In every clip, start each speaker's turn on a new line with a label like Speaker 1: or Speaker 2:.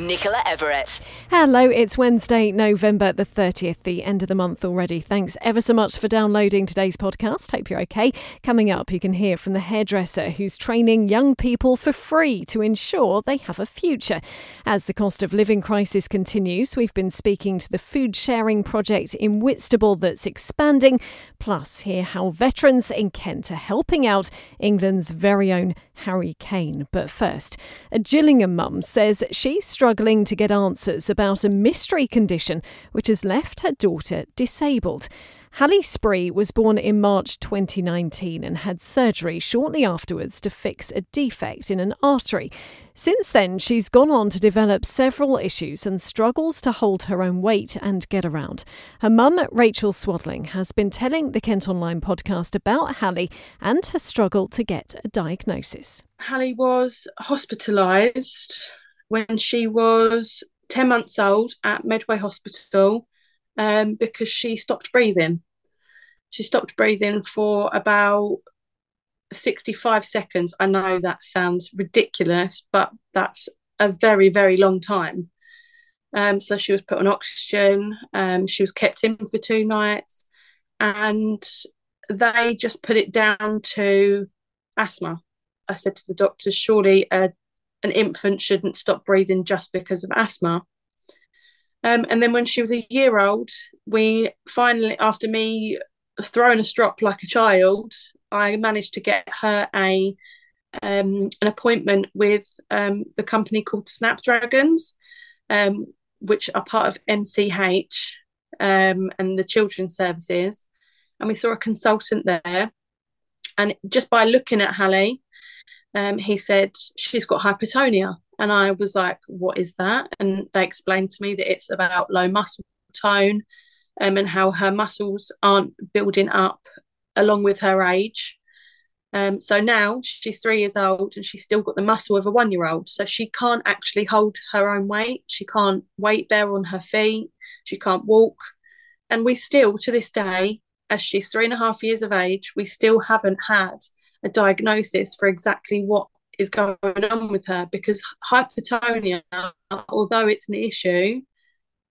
Speaker 1: Nicola Everett.
Speaker 2: Hello, it's Wednesday, November the 30th, the end of the month already. Thanks ever so much for downloading today's podcast. Hope you're okay. Coming up, you can hear from the hairdresser who's training young people for free to ensure they have a future. As the cost of living crisis continues, we've been speaking to the food sharing project in Whitstable that's expanding, plus hear how veterans in Kent are helping out England's very own Harry Kane. But first, a Gillingham mum says she's struggling to get answers about a mystery condition which has left her daughter disabled. Hallie Spree was born in March 2019 and had surgery shortly afterwards to fix a defect in an artery. Since then, she's gone on to develop several issues and struggles to hold her own weight and get around. Her mum, Rachael Swadling, has been telling the Kent Online podcast about Hallie and her struggle to get a diagnosis.
Speaker 3: Hallie was hospitalised when she was 10 months old at Medway Hospital um, because she stopped breathing. She stopped breathing for about 65 seconds. I know that sounds ridiculous, but that's a very, very long time. Um, so she was put on oxygen. Um, she was kept in for two nights, and they just put it down to asthma. I said to the doctors, surely a, an infant shouldn't stop breathing just because of asthma. Um, and then when she was a year old, we finally, after me throwing a strop like a child, I managed to get her a um, an appointment with um, the company called Snapdragons, um, which are part of MCH um, and the children's services. And we saw a consultant there. And just by looking at Hallie, um, he said, She's got hypotonia. And I was like, what is that? And they explained to me that it's about low muscle tone um, and how her muscles aren't building up along with her age. Um, so now she's three years old and she's still got the muscle of a one year old. So she can't actually hold her own weight. She can't weight bear on her feet. She can't walk. And we still, to this day, as she's three and a half years of age, we still haven't had a diagnosis for exactly what is going on with her because hypertonia, although it's an issue,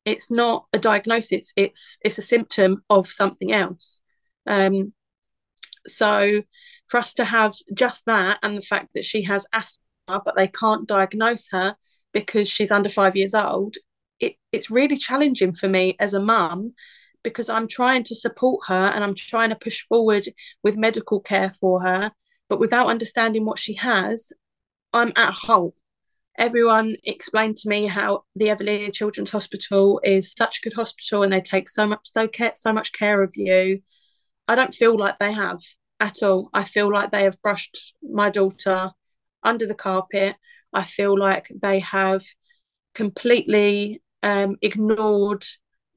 Speaker 3: it's not a diagnosis. It's it's a symptom of something else. Um, so for us to have just that and the fact that she has asthma, but they can't diagnose her because she's under five years old, it, it's really challenging for me as a mum because I'm trying to support her and I'm trying to push forward with medical care for her but without understanding what she has, I'm at a halt. Everyone explained to me how the Evelina Children's Hospital is such a good hospital and they take so much so care, so much care of you. I don't feel like they have at all. I feel like they have brushed my daughter under the carpet. I feel like they have completely um, ignored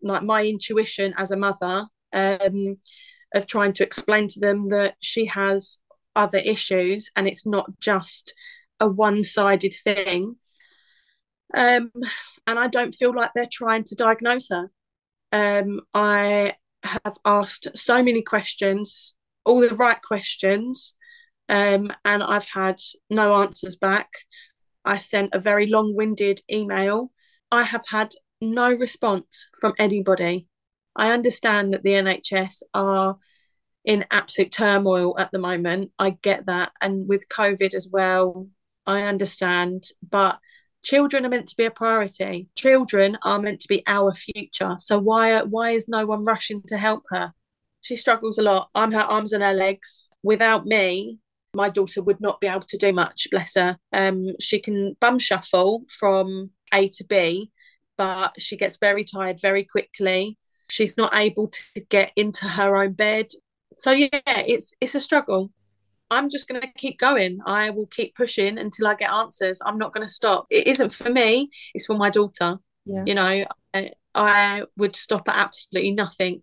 Speaker 3: like my intuition as a mother um, of trying to explain to them that she has other issues and it's not just a one-sided thing. Um, and i don't feel like they're trying to diagnose her. Um, i have asked so many questions all the right questions um, and i've had no answers back. I sent a very long-winded email. I have had no response from anybody. I understand that the nhs are in absolute turmoil at the moment. I get that. And with COVID as well, I understand. But children are meant to be a priority. Children are meant to be our future. So why why is no one rushing to help her? She struggles a lot. I'm her arms and her legs. Without me, my daughter would not be able to do much, bless her. Um, she can bum shuffle from A to B, but she gets very tired very quickly. She's not able to get into her own bed so yeah, it's it's a struggle. I'm just going to keep going. I will keep pushing until I get answers. I'm not going to stop. It isn't for me. It's for my daughter. Yeah. You know, I, I would stop at absolutely nothing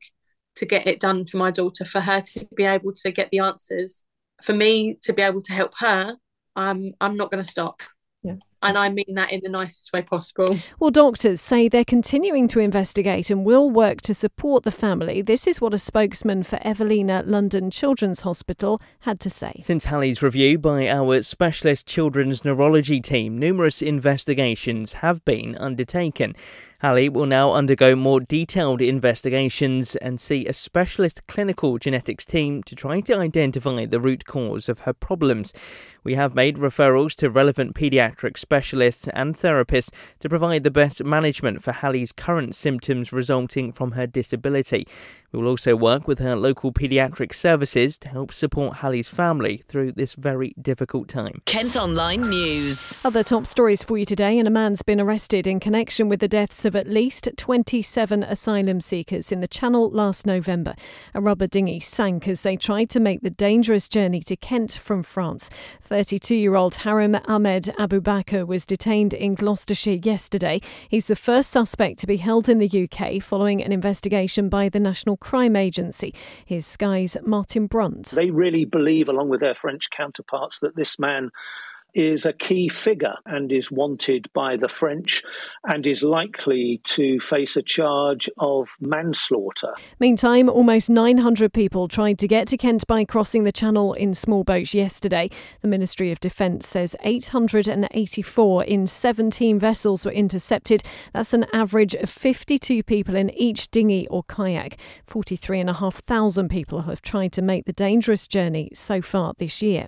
Speaker 3: to get it done for my daughter, for her to be able to get the answers, for me to be able to help her I'm I'm not going to stop. Yeah. And I mean that in the nicest way possible.
Speaker 2: Well, doctors say they're continuing to investigate and will work to support the family. This is what a spokesman for Evelina London Children's Hospital had to say.
Speaker 4: Since Hallie's review by our specialist children's neurology team, numerous investigations have been undertaken. Hallie will now undergo more detailed investigations and see a specialist clinical genetics team to try to identify the root cause of her problems. We have made referrals to relevant paediatric specialists and therapists to provide the best management for Hallie's current symptoms resulting from her disability. We will also work with her local paediatric services to help support Hallie's family through this very difficult time.
Speaker 1: Kent Online News.
Speaker 2: Other top stories for you today, and a man's been arrested in connection with the deaths of at least 27 asylum seekers in the Channel last November. A rubber dinghy sank as they tried to make the dangerous journey to Kent from France. 32 year old Harim Ahmed Abu Was detained in Gloucestershire yesterday. He's the first suspect to be held in the UK following an investigation by the National Crime Agency. Here's Sky's Martin Brunt.
Speaker 5: They really believe, along with their French counterparts, that this man is a key figure and is wanted by the French and is likely to face a charge of manslaughter.
Speaker 2: Meantime, almost 900 people tried to get to Kent by crossing the channel in small boats yesterday. The Ministry of Defence says 884 in 17 vessels were intercepted. That's an average of 52 people in each dinghy or kayak. 43,500 people have tried to make the dangerous journey so far this year.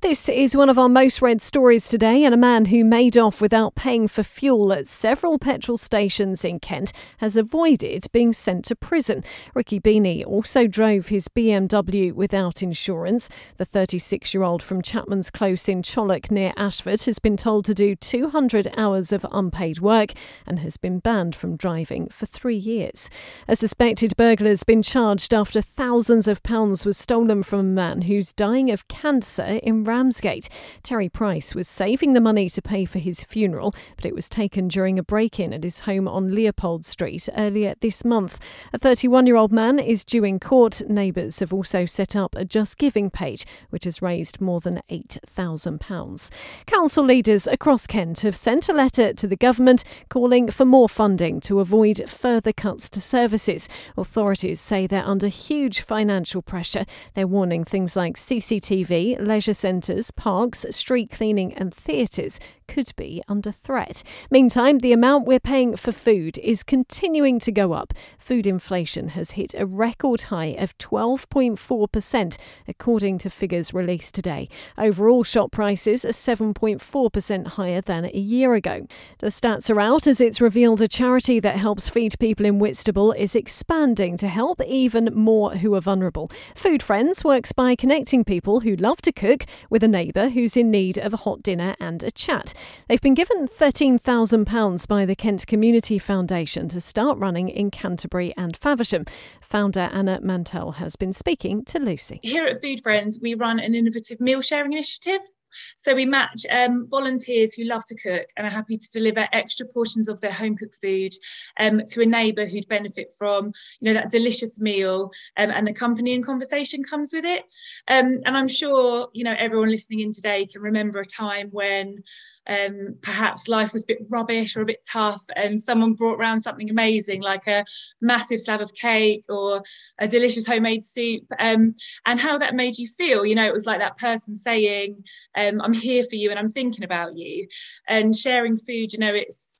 Speaker 2: This is one of our most read stories today, and a man who made off without paying for fuel at several petrol stations in Kent has avoided being sent to prison. Ricky Beanie also drove his BMW without insurance. The 36 year old from Chapman's Close in Challock near Ashford has been told to do 200 hours of unpaid work and has been banned from driving for three years. A suspected burglar has been charged after thousands of pounds was stolen from a man who's dying of cancer in Ramsgate. Terry Price Price was saving the money to pay for his funeral, but it was taken during a break in at his home on Leopold Street earlier this month. A 31 year old man is due in court. Neighbours have also set up a Just Giving page, which has raised more than £8,000. Council leaders across Kent have sent a letter to the government calling for more funding to avoid further cuts to services. Authorities say they're under huge financial pressure. They're warning things like CCTV, leisure centres, parks, street cleaning cleaning and theatres could be under threat. Meantime, the amount we're paying for food is continuing to go up. Food inflation has hit a record high of 12.4%, according to figures released today. Overall, shop prices are 7.4% higher than a year ago. The stats are out as it's revealed a charity that helps feed people in Whitstable is expanding to help even more who are vulnerable. Food Friends works by connecting people who love to cook with a neighbour who's in need of a hot dinner and a chat. They've been given £13,000 by the Kent Community Foundation to start running in Canterbury and Faversham. Founder Anna Mantell has been speaking to Lucy.
Speaker 6: Here at Food Friends, we run an innovative meal sharing initiative. So we match um, volunteers who love to cook and are happy to deliver extra portions of their home cooked food um, to a neighbour who'd benefit from, you know, that delicious meal um, and the company and conversation comes with it. Um, and I'm sure, you know, everyone listening in today can remember a time when um, perhaps life was a bit rubbish or a bit tough, and someone brought around something amazing like a massive slab of cake or a delicious homemade soup, um, and how that made you feel. You know, it was like that person saying, um, "I'm here for you and I'm thinking about you," and sharing food. You know, it's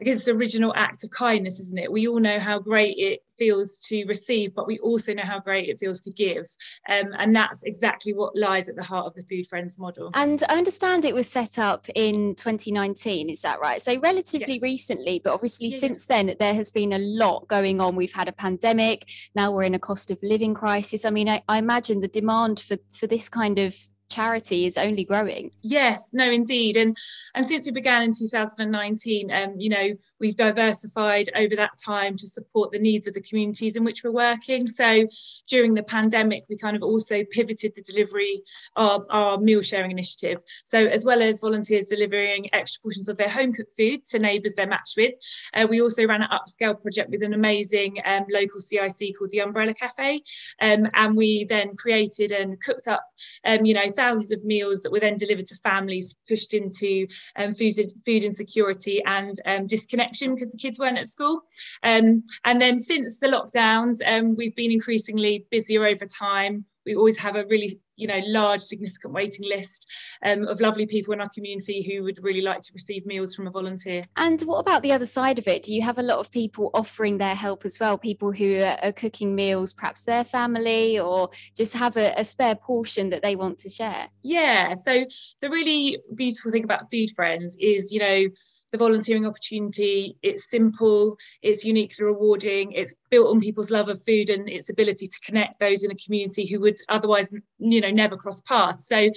Speaker 6: I guess it's an original act of kindness, isn't it? We all know how great it feels to receive, but we also know how great it feels to give. Um, and that's exactly what lies at the heart of the Food Friends model.
Speaker 7: And I understand it was set up in 2019, is that right? So relatively yes. recently, but obviously yeah. since then there has been a lot going on. We've had a pandemic, now we're in a cost of living crisis. I mean, I, I imagine the demand for, for this kind of charity is only growing.
Speaker 6: Yes, no, indeed, and and since we began in 2019, um, you know, we've diversified over that time to support the needs of the communities in which we're working. So during the pandemic, we kind of also pivoted the delivery of our meal sharing initiative. So as well as volunteers delivering extra portions of their home cooked food to neighbours they're matched with, uh, we also ran an upscale project with an amazing um, local CIC called the Umbrella Cafe, um, and we then created and cooked up, um, you know thousands of meals that were then delivered to families, pushed into um, food, food insecurity and um, disconnection because the kids weren't at school. Um, and then since the lockdowns, um, we've been increasingly busier over time we always have a really you know large significant waiting list um, of lovely people in our community who would really like to receive meals from a volunteer.
Speaker 7: And what about the other side of it? Do you have a lot of people offering their help as well? People who are cooking meals perhaps their family or just have a, a spare portion that they want to share?
Speaker 6: Yeah so the really beautiful thing about food friends is you know the volunteering opportunity. It's simple, it's uniquely rewarding, it's built on people's love of food and its ability to connect those in a community who would otherwise, you know, never cross paths. So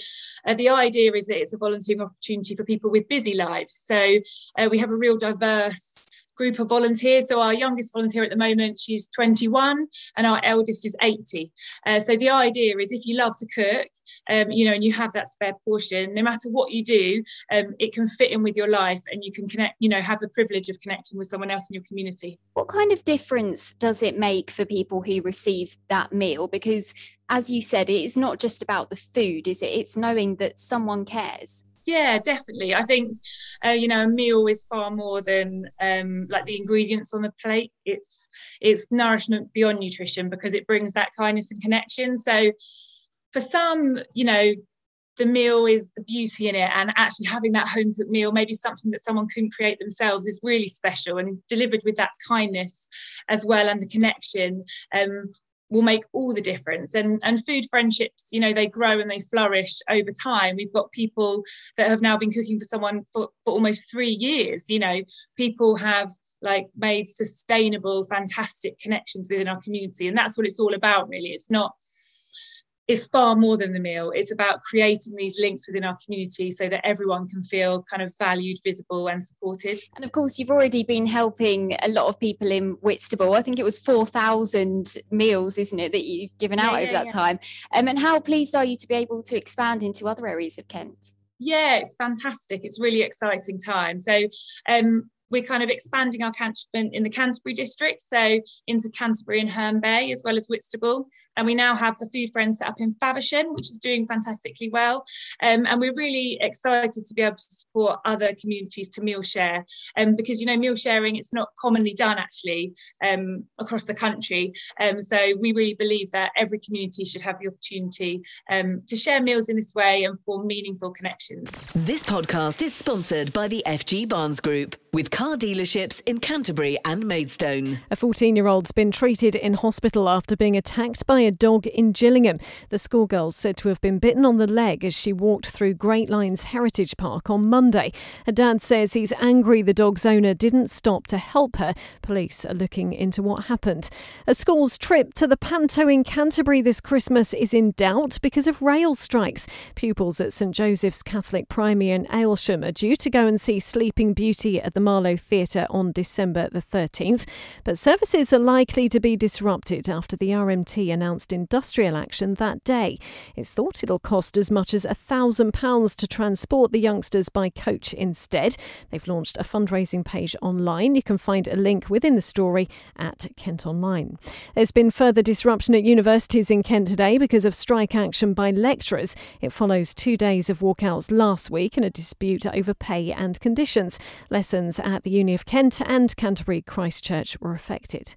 Speaker 6: uh, the idea is that it's a volunteering opportunity for people with busy lives. So uh, we have a real diverse group of volunteers. So our youngest volunteer at the moment, she's 21, and our eldest is 80. Uh, so the idea is, if you love to cook, um, you know, and you have that spare portion, no matter what you do, um, it can fit in with your life, and you can connect. You know, have the privilege of connecting with someone else in your community.
Speaker 7: What kind of difference does it make for people who receive that meal? Because as you said, it is not just about the food, is it? It's knowing that someone cares.
Speaker 6: Yeah, definitely. I think uh, you know a meal is far more than um, like the ingredients on the plate. It's it's nourishment beyond nutrition because it brings that kindness and connection. So for some, you know, the meal is the beauty in it, and actually having that home cooked meal, maybe something that someone couldn't create themselves, is really special and delivered with that kindness as well and the connection. Um, will make all the difference. And and food friendships you know they grow and they flourish over time. We've got people that have now been cooking for someone for, for almost three years you know. People have like made sustainable fantastic connections within our community and that's what it's all about really. It's not it's far more than the meal. It's about creating these links within our community so that everyone can feel kind of valued, visible, and supported.
Speaker 7: And of course, you've already been helping a lot of people in Whitstable. I think it was 4,000 meals, isn't it, that you've given out yeah, over yeah, that yeah. time? Um, and how pleased are you to be able to expand into other areas of Kent?
Speaker 6: Yeah, it's fantastic. It's really exciting time. So um, we're kind of expanding our catchment in the Canterbury district, so into Canterbury and Herne Bay, as well as Whitstable. And we now have the Food Friends set up in Faversham, which is doing fantastically well. Um, and we're really excited to be able to support other communities to meal share, um, because you know meal sharing it's not commonly done actually um, across the country. Um, so we really believe that every community should have the opportunity um, to share meals in this way and form meaningful connections.
Speaker 1: This podcast is sponsored by the FG Barnes Group with car dealerships in Canterbury and Maidstone.
Speaker 2: A 14 year old's been treated in hospital after being attacked by a dog in Gillingham. The schoolgirl's said to have been bitten on the leg as she walked through Great Lines Heritage Park on Monday. Her dad says he's angry the dog's owner didn't stop to help her. Police are looking into what happened. A school's trip to the Panto in Canterbury this Christmas is in doubt because of rail strikes. Pupils at St Joseph's Catholic Primary in Aylesham are due to go and see Sleeping Beauty at the Marlowe Theatre on December the 13th, but services are likely to be disrupted after the RMT announced industrial action that day. It's thought it'll cost as much as £1,000 to transport the youngsters by coach instead. They've launched a fundraising page online. You can find a link within the story at Kent Online. There's been further disruption at universities in Kent today because of strike action by lecturers. It follows two days of walkouts last week and a dispute over pay and conditions. Lessons at the Uni of Kent and Canterbury Christchurch were affected.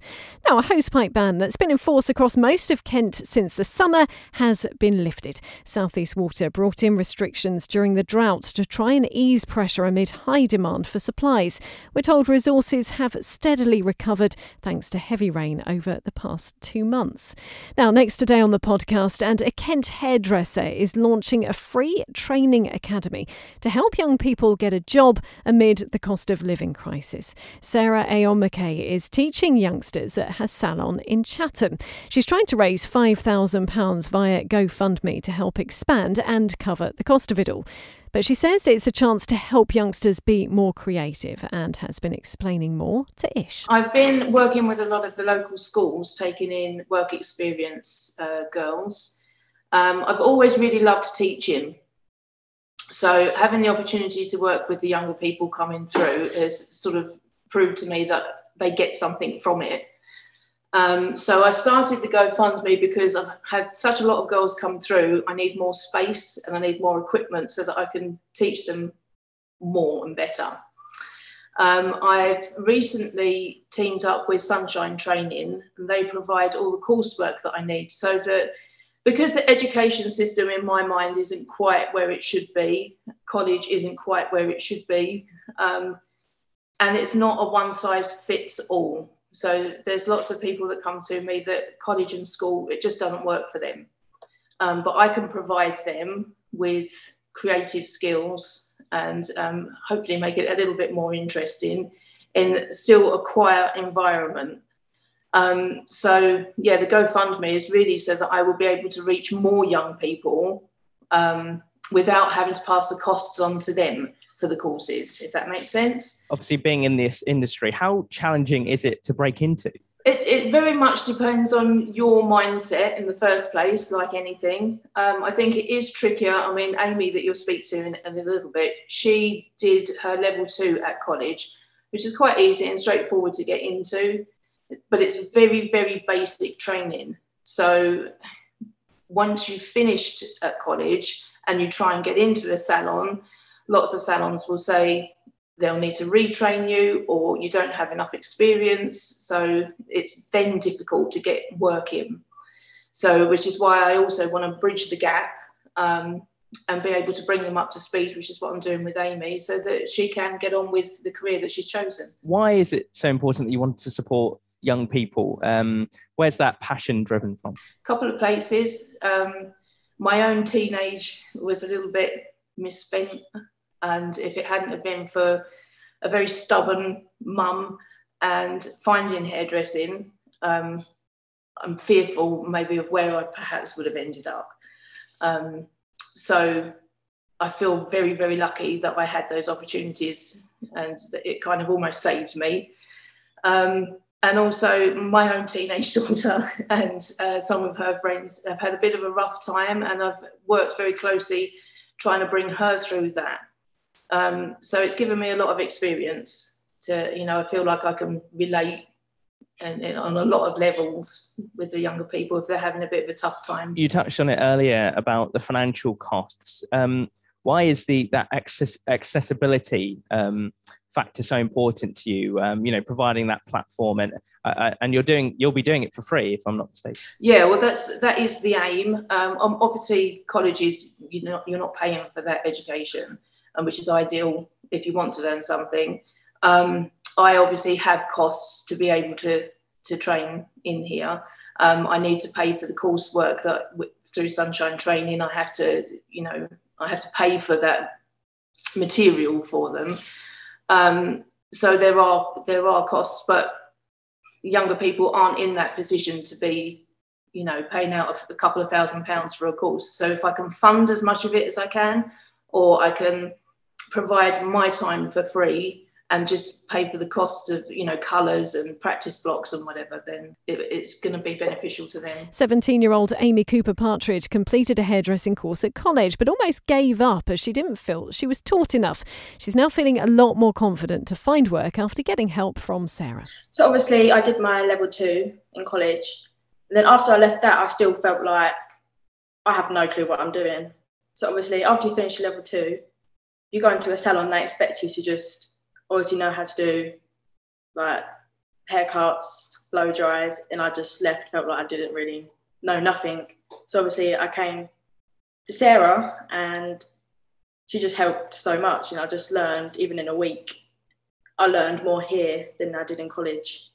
Speaker 2: Now, a hosepipe ban that's been in force across most of Kent since the summer has been lifted. South East Water brought in restrictions during the drought to try and ease pressure amid high demand for supplies. We're told resources have steadily recovered thanks to heavy rain over the past two months. Now, next today on the podcast, and a Kent hairdresser is launching a free training academy to help young people get a job amid the cost of living crisis. Sarah Ayonmike is teaching youngsters at her salon in Chatham. She's trying to raise £5,000 via GoFundMe to help expand and cover the cost of it all. But she says it's a chance to help youngsters be more creative and has been explaining more to Ish.
Speaker 8: I've been working with a lot of the local schools, taking in work experience uh, girls. Um, I've always really loved teaching so having the opportunity to work with the younger people coming through has sort of proved to me that they get something from it. Um, so I started the GoFundMe because I've had such a lot of girls come through. I need more space and I need more equipment so that I can teach them more and better. Um, I've recently teamed up with Sunshine Training and they provide all the coursework that I need so that because the education system in my mind isn't quite where it should be, college isn't quite where it should be, um, and it's not a one size fits all. So there's lots of people that come to me that college and school, it just doesn't work for them. Um, but I can provide them with creative skills and um, hopefully make it a little bit more interesting in still a quiet environment um, so yeah, the GoFundMe is really so that I will be able to reach more young people um, without having to pass the costs on to them for the courses, if that makes sense.
Speaker 4: Obviously, being in this industry, how challenging is it to break into?
Speaker 8: It, it very much depends on your mindset in the first place, like anything. Um, I think it is trickier. I mean, Amy, that you'll speak to in, in a little bit, she did her level two at college, which is quite easy and straightforward to get into but it's very, very basic training. So once you've finished at college and you try and get into a salon, lots of salons will say they'll need to retrain you or you don't have enough experience. So it's then difficult to get work in. So, which is why I also want to bridge the gap um, and be able to bring them up to speed, which is what I'm doing with Amy, so that she can get on with the career that she's chosen.
Speaker 4: Why is it so important that you want to support young people? Um, where's that passion driven from?
Speaker 8: A couple of places. Um, my own teenage was a little bit misspent, and if it hadn't have been for a very stubborn mum and finding hairdressing, um, I'm fearful maybe of where I perhaps would have ended up. Um, so I feel very, very lucky that I had those opportunities and it kind of almost saved me. Um, and also my own teenage daughter and uh, some of her friends have had a bit of a rough time and i've worked very closely trying to bring her through that. Um, so it's given me a lot of experience to you know i feel like i can relate and, and, on a lot of levels with the younger people if they're having a bit of a tough time.
Speaker 4: You touched on it earlier about the financial costs. Um, why is the that access, accessibility um, factor so important to you? Um, you know, providing that platform and uh, uh, and you're doing you'll be doing it for free if I'm not mistaken.
Speaker 8: Yeah, well, that's that is the aim. Um, obviously, colleges you know you're not paying for that education, um, which is ideal if you want to learn something. Um, I obviously have costs to be able to to train in here. Um, I need to pay for the coursework that through Sunshine Training. I have to, you know, I have to pay for that material for them. Um, so there are there are costs, but younger people aren't in that position to be, you know, paying out a couple of thousand pounds for a course. So if I can fund as much of it as I can, or I can provide my time for free and just pay for the costs of you know colours and practice blocks and whatever then it, it's going to be beneficial to them.
Speaker 2: 17 year old amy cooper partridge completed a hairdressing course at college but almost gave up as she didn't feel she was taught enough. She's now feeling a lot more confident to find work after getting help from sarah.
Speaker 9: So obviously i did my level two in college. And then after i left that i still felt like i have no clue what i'm doing. So obviously after you finish level two you go into a salon they expect you to just obviously know how to do like haircuts, blow dries, and I just left, felt like I didn't really know nothing. So obviously I came to Sarah and she just helped so much and I just learned even in a week I learned more here than I did in college.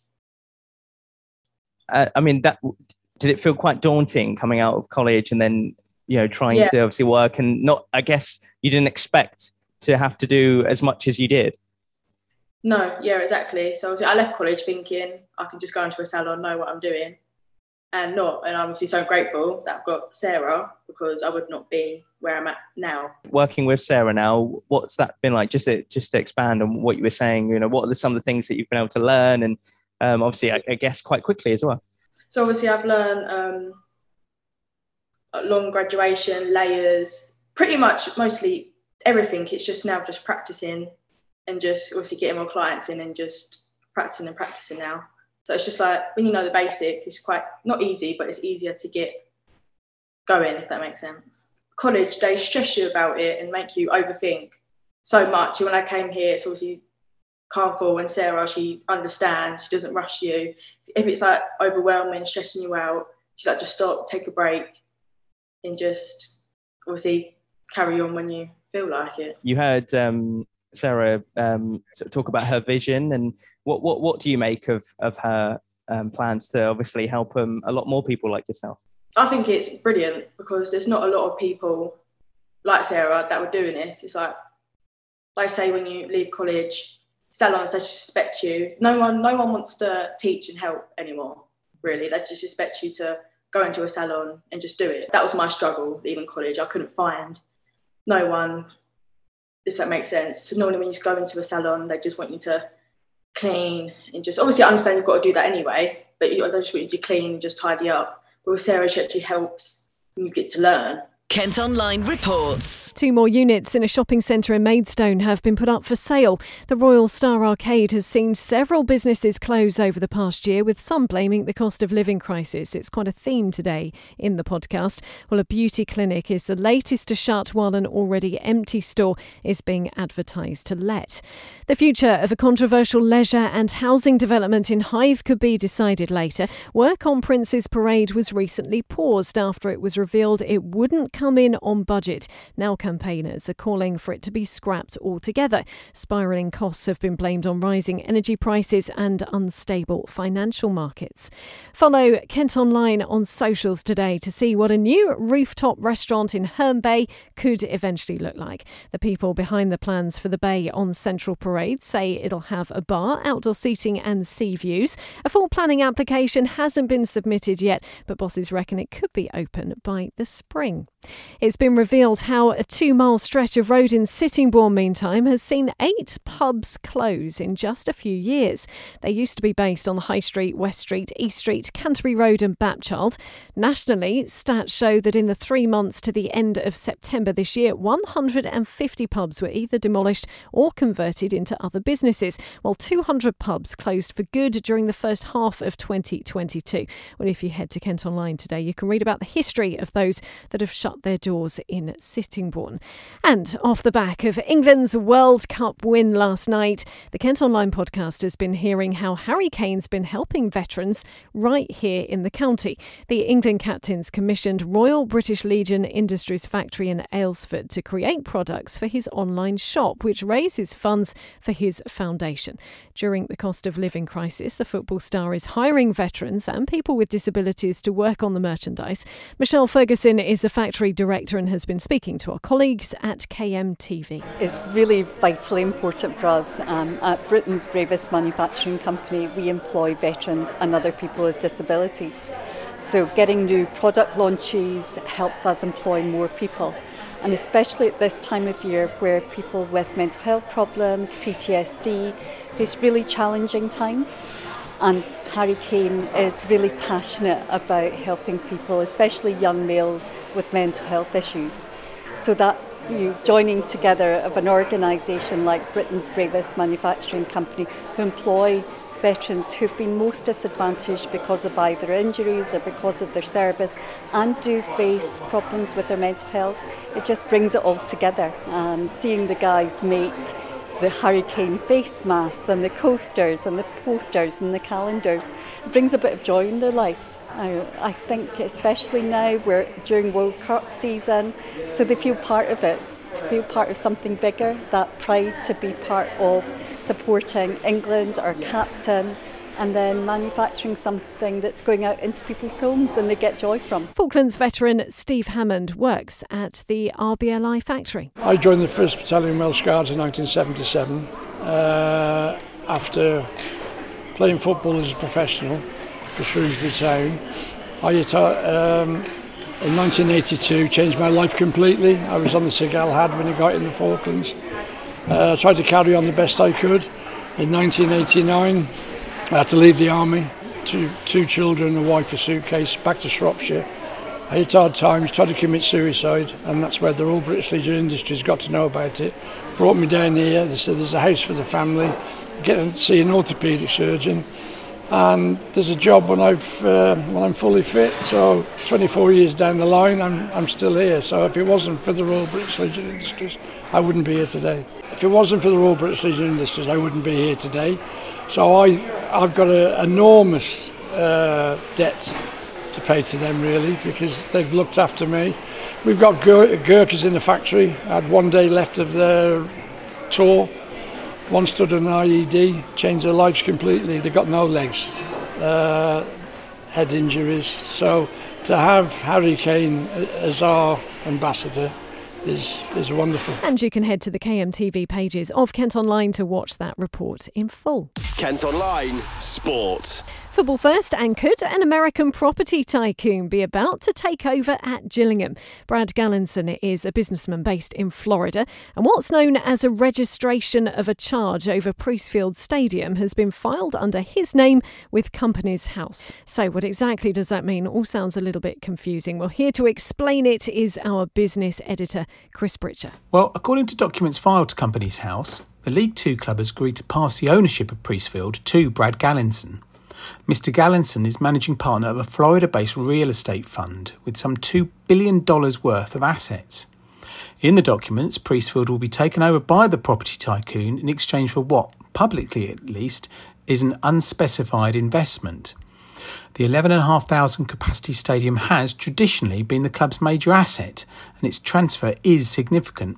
Speaker 4: Uh, I mean that did it feel quite daunting coming out of college and then you know trying yeah. to obviously work and not I guess you didn't expect to have to do as much as you did.
Speaker 9: No, yeah, exactly. So I left college thinking I can just go into a salon, know what I'm doing, and not. And I'm obviously so grateful that I've got Sarah because I would not be where I'm at now.
Speaker 4: Working with Sarah now, what's that been like? Just to just to expand on what you were saying, you know, what are some of the things that you've been able to learn, and um, obviously, I, I, guess quite quickly as well.
Speaker 9: So obviously, I've learned um, long graduation layers, pretty much mostly everything. It's just now just practicing and just obviously getting more clients in and just practicing and practicing now. So it's just like when you know the basics, it's quite not easy, but it's easier to get going if that makes sense. College, they stress you about it and make you overthink so much. And when I came here, it's obviously calmful and Sarah, she understands, she doesn't rush you. If it's like overwhelming, stressing you out, she's like, just stop, take a break, and just obviously carry on when you feel like it.
Speaker 10: You had um, Sarah um, talk about her vision, and what what what do you make of of her um, plans to obviously help um, a lot more people like yourself?
Speaker 9: I think it's brilliant because there's not a lot of people like Sarah that were doing this. It's like, like say, when you leave college, salons they suspect you. No one, no one wants to teach and help anymore. Really, they just expect you to go into a salon and just do it. That was my struggle leaving college. I couldn't find no one, if that makes sense. So normally when you go into a salon, they just want you to clean and just obviously I understand you've got to do that anyway, but you, they just want you to clean and just tidy up. But with Sarah, she actually helps you get to learn.
Speaker 1: Kent Online reports.
Speaker 2: Two more units in a shopping centre in Maidstone have been put up for sale. The Royal Star Arcade has seen several businesses close over the past year, with some blaming the cost of living crisis. It's quite a theme today in the podcast. Well, a beauty clinic is the latest to shut while an already empty store is being advertised to let. The future of a controversial leisure and housing development in Hythe could be decided later. Work on Prince's Parade was recently paused after it was revealed it wouldn't come in on budget. Now campaigners are calling for it to be scrapped altogether. Spiralling costs have been blamed on rising energy prices and unstable financial markets. Follow Kent Online on socials today to see what a new rooftop restaurant in Herne Bay could eventually look like. The people behind the plans for the bay on Central Parade say it'll have a bar, outdoor seating, and sea views. A full planning application hasn't been submitted yet, but bosses reckon it could be open by the spring. It's been revealed how a two mile stretch of road in Sittingbourne, meantime, has seen eight pubs close in just a few years. They used to be based on the High Street, West Street, East Street, Canterbury Road, and Bapchild. Nationally, stats show that in the three months to the end of September this year, 150 pubs were either demolished or converted into other businesses, while 200 pubs closed for good during the first half of 2022. Well, if you head to Kent Online today, you can read about the history of those that have shut their doors in Sittingbourne. And off the back of England's World Cup win last night, the Kent Online podcast has been hearing how Harry Kane's been helping veterans right here in the county. The England captains commissioned Royal British Legion Industries factory in Aylesford to create products for his online shop, which raises funds for his foundation. During the cost of living crisis, the football star is hiring veterans and people with disabilities to work on the merchandise. Michelle Ferguson is a factory director and has been speaking to our colleagues at KMTV.
Speaker 11: It's really vitally important for us. Um, at Britain's bravest manufacturing company, we employ veterans and other people with disabilities. So, getting new product launches helps us employ more people. And especially at this time of year where people with mental health problems, PTSD, face really challenging times. Um, and Harry Kane is really passionate about helping people, especially young males with mental health issues. So that you joining together of an organisation like Britain's bravest manufacturing company who employ veterans who've been most disadvantaged because of either injuries or because of their service and do face problems with their mental health. It just brings it all together and seeing the guys make the hurricane face masks and the coasters and the posters and the calendars it brings a bit of joy in their life. I, I think especially now we're during World Cup season, so they feel part of it, feel part of something bigger, that pride to be part of supporting England, our captain, and then manufacturing something that's going out into people's homes and they get joy from.
Speaker 2: Falklands veteran Steve Hammond works at the RBLI factory.
Speaker 12: I joined the 1st Battalion Welsh Guards in 1977 uh, after playing football as a professional for Shrewsbury Town. I um, in 1982 changed my life completely. I was on the Sir Galahad when I got in the Falklands. Uh, tried to carry on the best I could. In 1989, I had to leave the army. Two, two children, a wife, a suitcase, back to Shropshire. I hit hard times, tried to commit suicide, and that's where the Royal British Legion Industries got to know about it. Brought me down here. They said there's a house for the family. Get to see an orthopaedic surgeon. and there's a job when I've uh, when I'm fully fit. So 24 years down the line, I'm I'm still here. So if it wasn't for the Royal British Legion Industries, I wouldn't be here today. If it wasn't for the Royal British Legion Industries, I wouldn't be here today. So I I've got an enormous uh, debt to pay to them really because they've looked after me. We've got Gur- Gurkhas in the factory. I had one day left of their tour. One stood on an IED, changed their lives completely. They've got no legs, uh, head injuries. So to have Harry Kane as our ambassador is is wonderful.
Speaker 2: And you can head to the KMTV pages of Kent Online to watch that report in full.
Speaker 13: Kent Online Sport.
Speaker 2: Football first, and could an American property tycoon be about to take over at Gillingham? Brad Galinson is a businessman based in Florida, and what's known as a registration of a charge over Priestfield Stadium has been filed under his name with Companies House. So, what exactly does that mean? All sounds a little bit confusing. Well, here to explain it is our business editor, Chris Britcher.
Speaker 14: Well, according to documents filed to Companies House, the League Two club has agreed to pass the ownership of Priestfield to Brad Galinson. Mr. Galinson is managing partner of a Florida based real estate fund with some $2 billion worth of assets. In the documents, Priestfield will be taken over by the property tycoon in exchange for what, publicly at least, is an unspecified investment. The 11,500 capacity stadium has traditionally been the club's major asset, and its transfer is significant.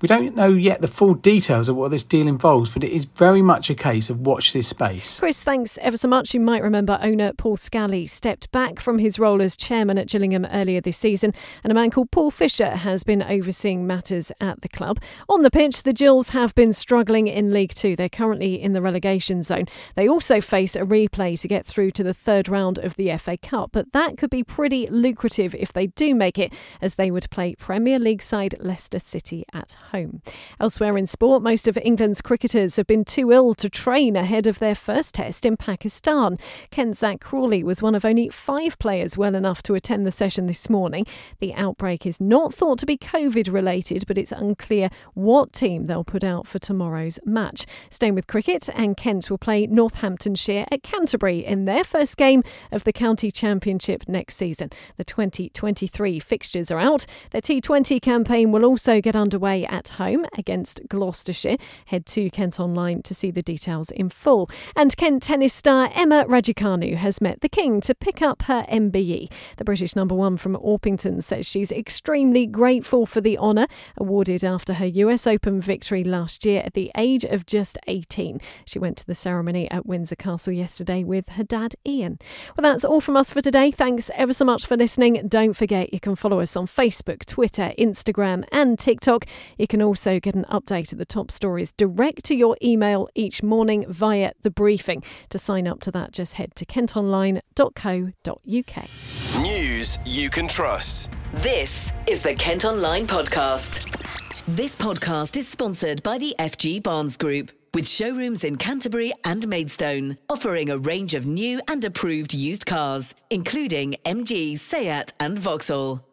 Speaker 14: We don't know yet the full details of what this deal involves, but it is very much a case of watch this space.
Speaker 2: Chris, thanks ever so much. You might remember owner Paul Scally stepped back from his role as chairman at Gillingham earlier this season, and a man called Paul Fisher has been overseeing matters at the club. On the pitch, the Gills have been struggling in League Two. They're currently in the relegation zone. They also face a replay to get through to the third round of the FA Cup, but that could be pretty lucrative if they do make it, as they would play Premier League side Leicester City at home. Elsewhere in sport, most of England's cricketers have been too ill to train ahead of their first test in Pakistan. Kent Zak Crawley was one of only five players well enough to attend the session this morning. The outbreak is not thought to be COVID related, but it's unclear what team they'll put out for tomorrow's match. Staying with cricket, and Kent will play Northamptonshire at Canterbury in their first game of the County Championship next season. The 2023 fixtures are out. Their T20 campaign will also get underway at home against Gloucestershire. Head to Kent Online to see the details in full. And Kent tennis star Emma Raducanu has met the King to pick up her MBE. The British number one from Orpington says she's extremely grateful for the honour awarded after her US Open victory last year at the age of just 18. She went to the ceremony at Windsor Castle yesterday with her dad Ian. Well, that's all from us for today. Thanks ever so much for listening. Don't forget you can follow us on Facebook, Twitter, Instagram, and TikTok. You can also get an update of the top stories direct to your email each morning via the briefing. To sign up to that, just head to kentonline.co.uk.
Speaker 13: News you can trust.
Speaker 1: This is the Kent Online Podcast. This podcast is sponsored by the FG Barnes Group, with showrooms in Canterbury and Maidstone, offering a range of new and approved used cars, including MG, Seat, and Vauxhall.